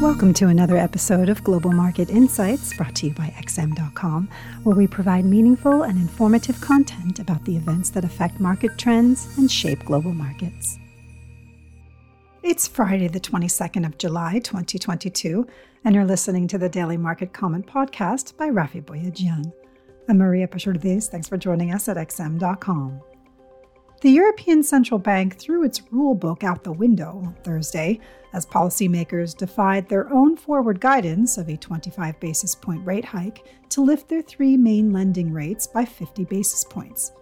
Welcome to another episode of Global Market Insights brought to you by XM.com, where we provide meaningful and informative content about the events that affect market trends and shape global markets. It's Friday, the 22nd of July, 2022, and you're listening to the Daily Market Comment podcast by Raffi Boyadjian. I'm Maria Pachurdes. Thanks for joining us at XM.com. The European Central Bank threw its rule book out the window on Thursday as policymakers defied their own forward guidance of a 25 basis point rate hike to lift their three main lending rates by 50 basis points.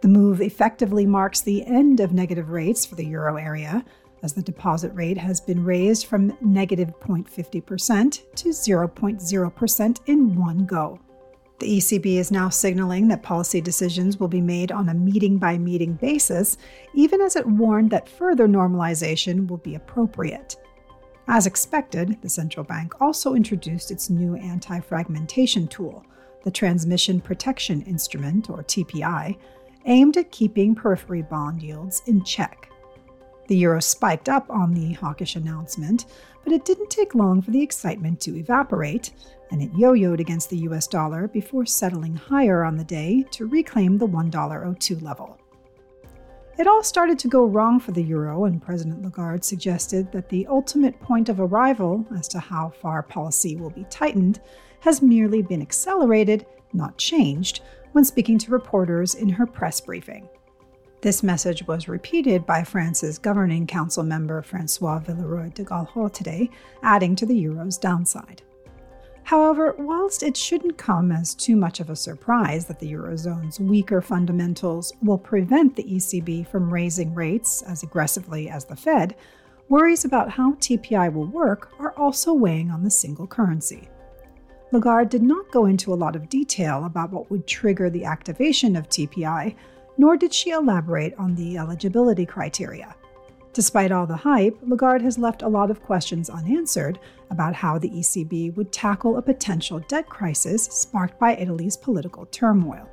The move effectively marks the end of negative rates for the euro area, as the deposit rate has been raised from negative 0.50% to 0.0% in one go. The ECB is now signaling that policy decisions will be made on a meeting by meeting basis, even as it warned that further normalization will be appropriate. As expected, the central bank also introduced its new anti fragmentation tool, the Transmission Protection Instrument, or TPI, aimed at keeping periphery bond yields in check. The euro spiked up on the hawkish announcement, but it didn't take long for the excitement to evaporate, and it yo yoed against the US dollar before settling higher on the day to reclaim the $1.02 level. It all started to go wrong for the euro, and President Lagarde suggested that the ultimate point of arrival as to how far policy will be tightened has merely been accelerated, not changed, when speaking to reporters in her press briefing. This message was repeated by France's Governing Council member Francois Villeroy de Galhau today, adding to the euro's downside. However, whilst it shouldn't come as too much of a surprise that the Eurozone's weaker fundamentals will prevent the ECB from raising rates as aggressively as the Fed, worries about how TPI will work are also weighing on the single currency. Lagarde did not go into a lot of detail about what would trigger the activation of TPI, nor did she elaborate on the eligibility criteria. Despite all the hype, Lagarde has left a lot of questions unanswered about how the ECB would tackle a potential debt crisis sparked by Italy's political turmoil.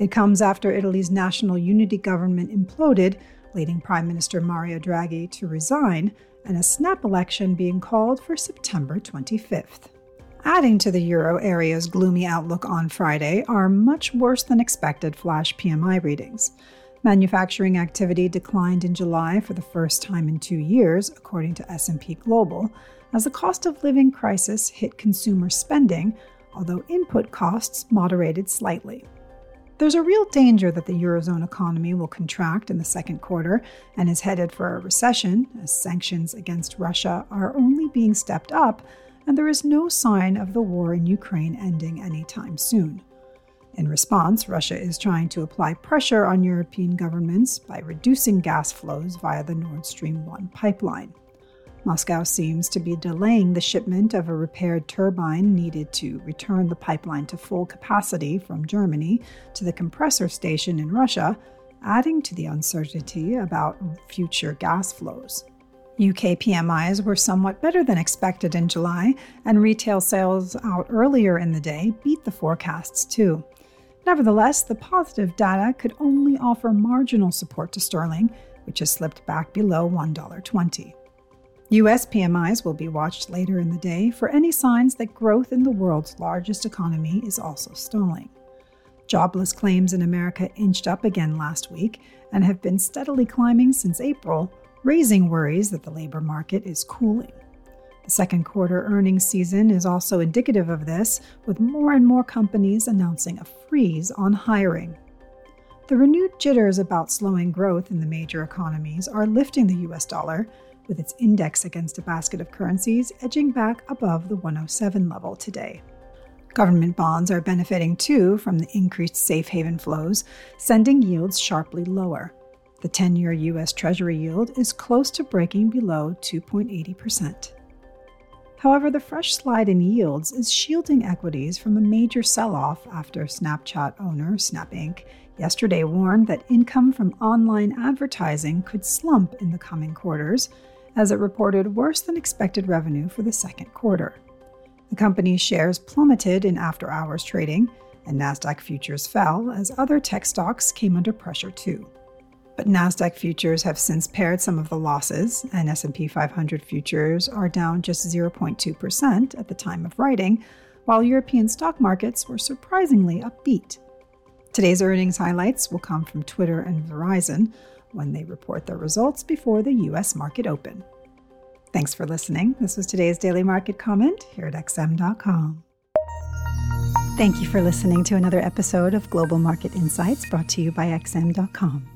It comes after Italy's national unity government imploded, leading Prime Minister Mario Draghi to resign, and a snap election being called for September 25th. Adding to the euro area's gloomy outlook on Friday are much worse than expected flash PMI readings. Manufacturing activity declined in July for the first time in 2 years, according to S&P Global, as the cost of living crisis hit consumer spending, although input costs moderated slightly. There's a real danger that the Eurozone economy will contract in the second quarter and is headed for a recession, as sanctions against Russia are only being stepped up and there is no sign of the war in Ukraine ending anytime soon. In response, Russia is trying to apply pressure on European governments by reducing gas flows via the Nord Stream 1 pipeline. Moscow seems to be delaying the shipment of a repaired turbine needed to return the pipeline to full capacity from Germany to the compressor station in Russia, adding to the uncertainty about future gas flows. UK PMIs were somewhat better than expected in July, and retail sales out earlier in the day beat the forecasts too. Nevertheless, the positive data could only offer marginal support to sterling, which has slipped back below $1.20. US PMIs will be watched later in the day for any signs that growth in the world's largest economy is also stalling. Jobless claims in America inched up again last week and have been steadily climbing since April, raising worries that the labor market is cooling. The second quarter earnings season is also indicative of this, with more and more companies announcing a freeze on hiring. The renewed jitters about slowing growth in the major economies are lifting the US dollar, with its index against a basket of currencies edging back above the 107 level today. Government bonds are benefiting too from the increased safe haven flows, sending yields sharply lower. The 10 year U.S. Treasury yield is close to breaking below 2.80%. However, the fresh slide in yields is shielding equities from a major sell off after Snapchat owner Snap Inc. yesterday warned that income from online advertising could slump in the coming quarters, as it reported worse than expected revenue for the second quarter. The company's shares plummeted in after hours trading, and NASDAQ futures fell as other tech stocks came under pressure too. But Nasdaq futures have since pared some of the losses, and S&P 500 futures are down just 0.2% at the time of writing, while European stock markets were surprisingly upbeat. Today's earnings highlights will come from Twitter and Verizon when they report their results before the US market open. Thanks for listening. This was today's daily market comment here at XM.com. Thank you for listening to another episode of Global Market Insights brought to you by XM.com.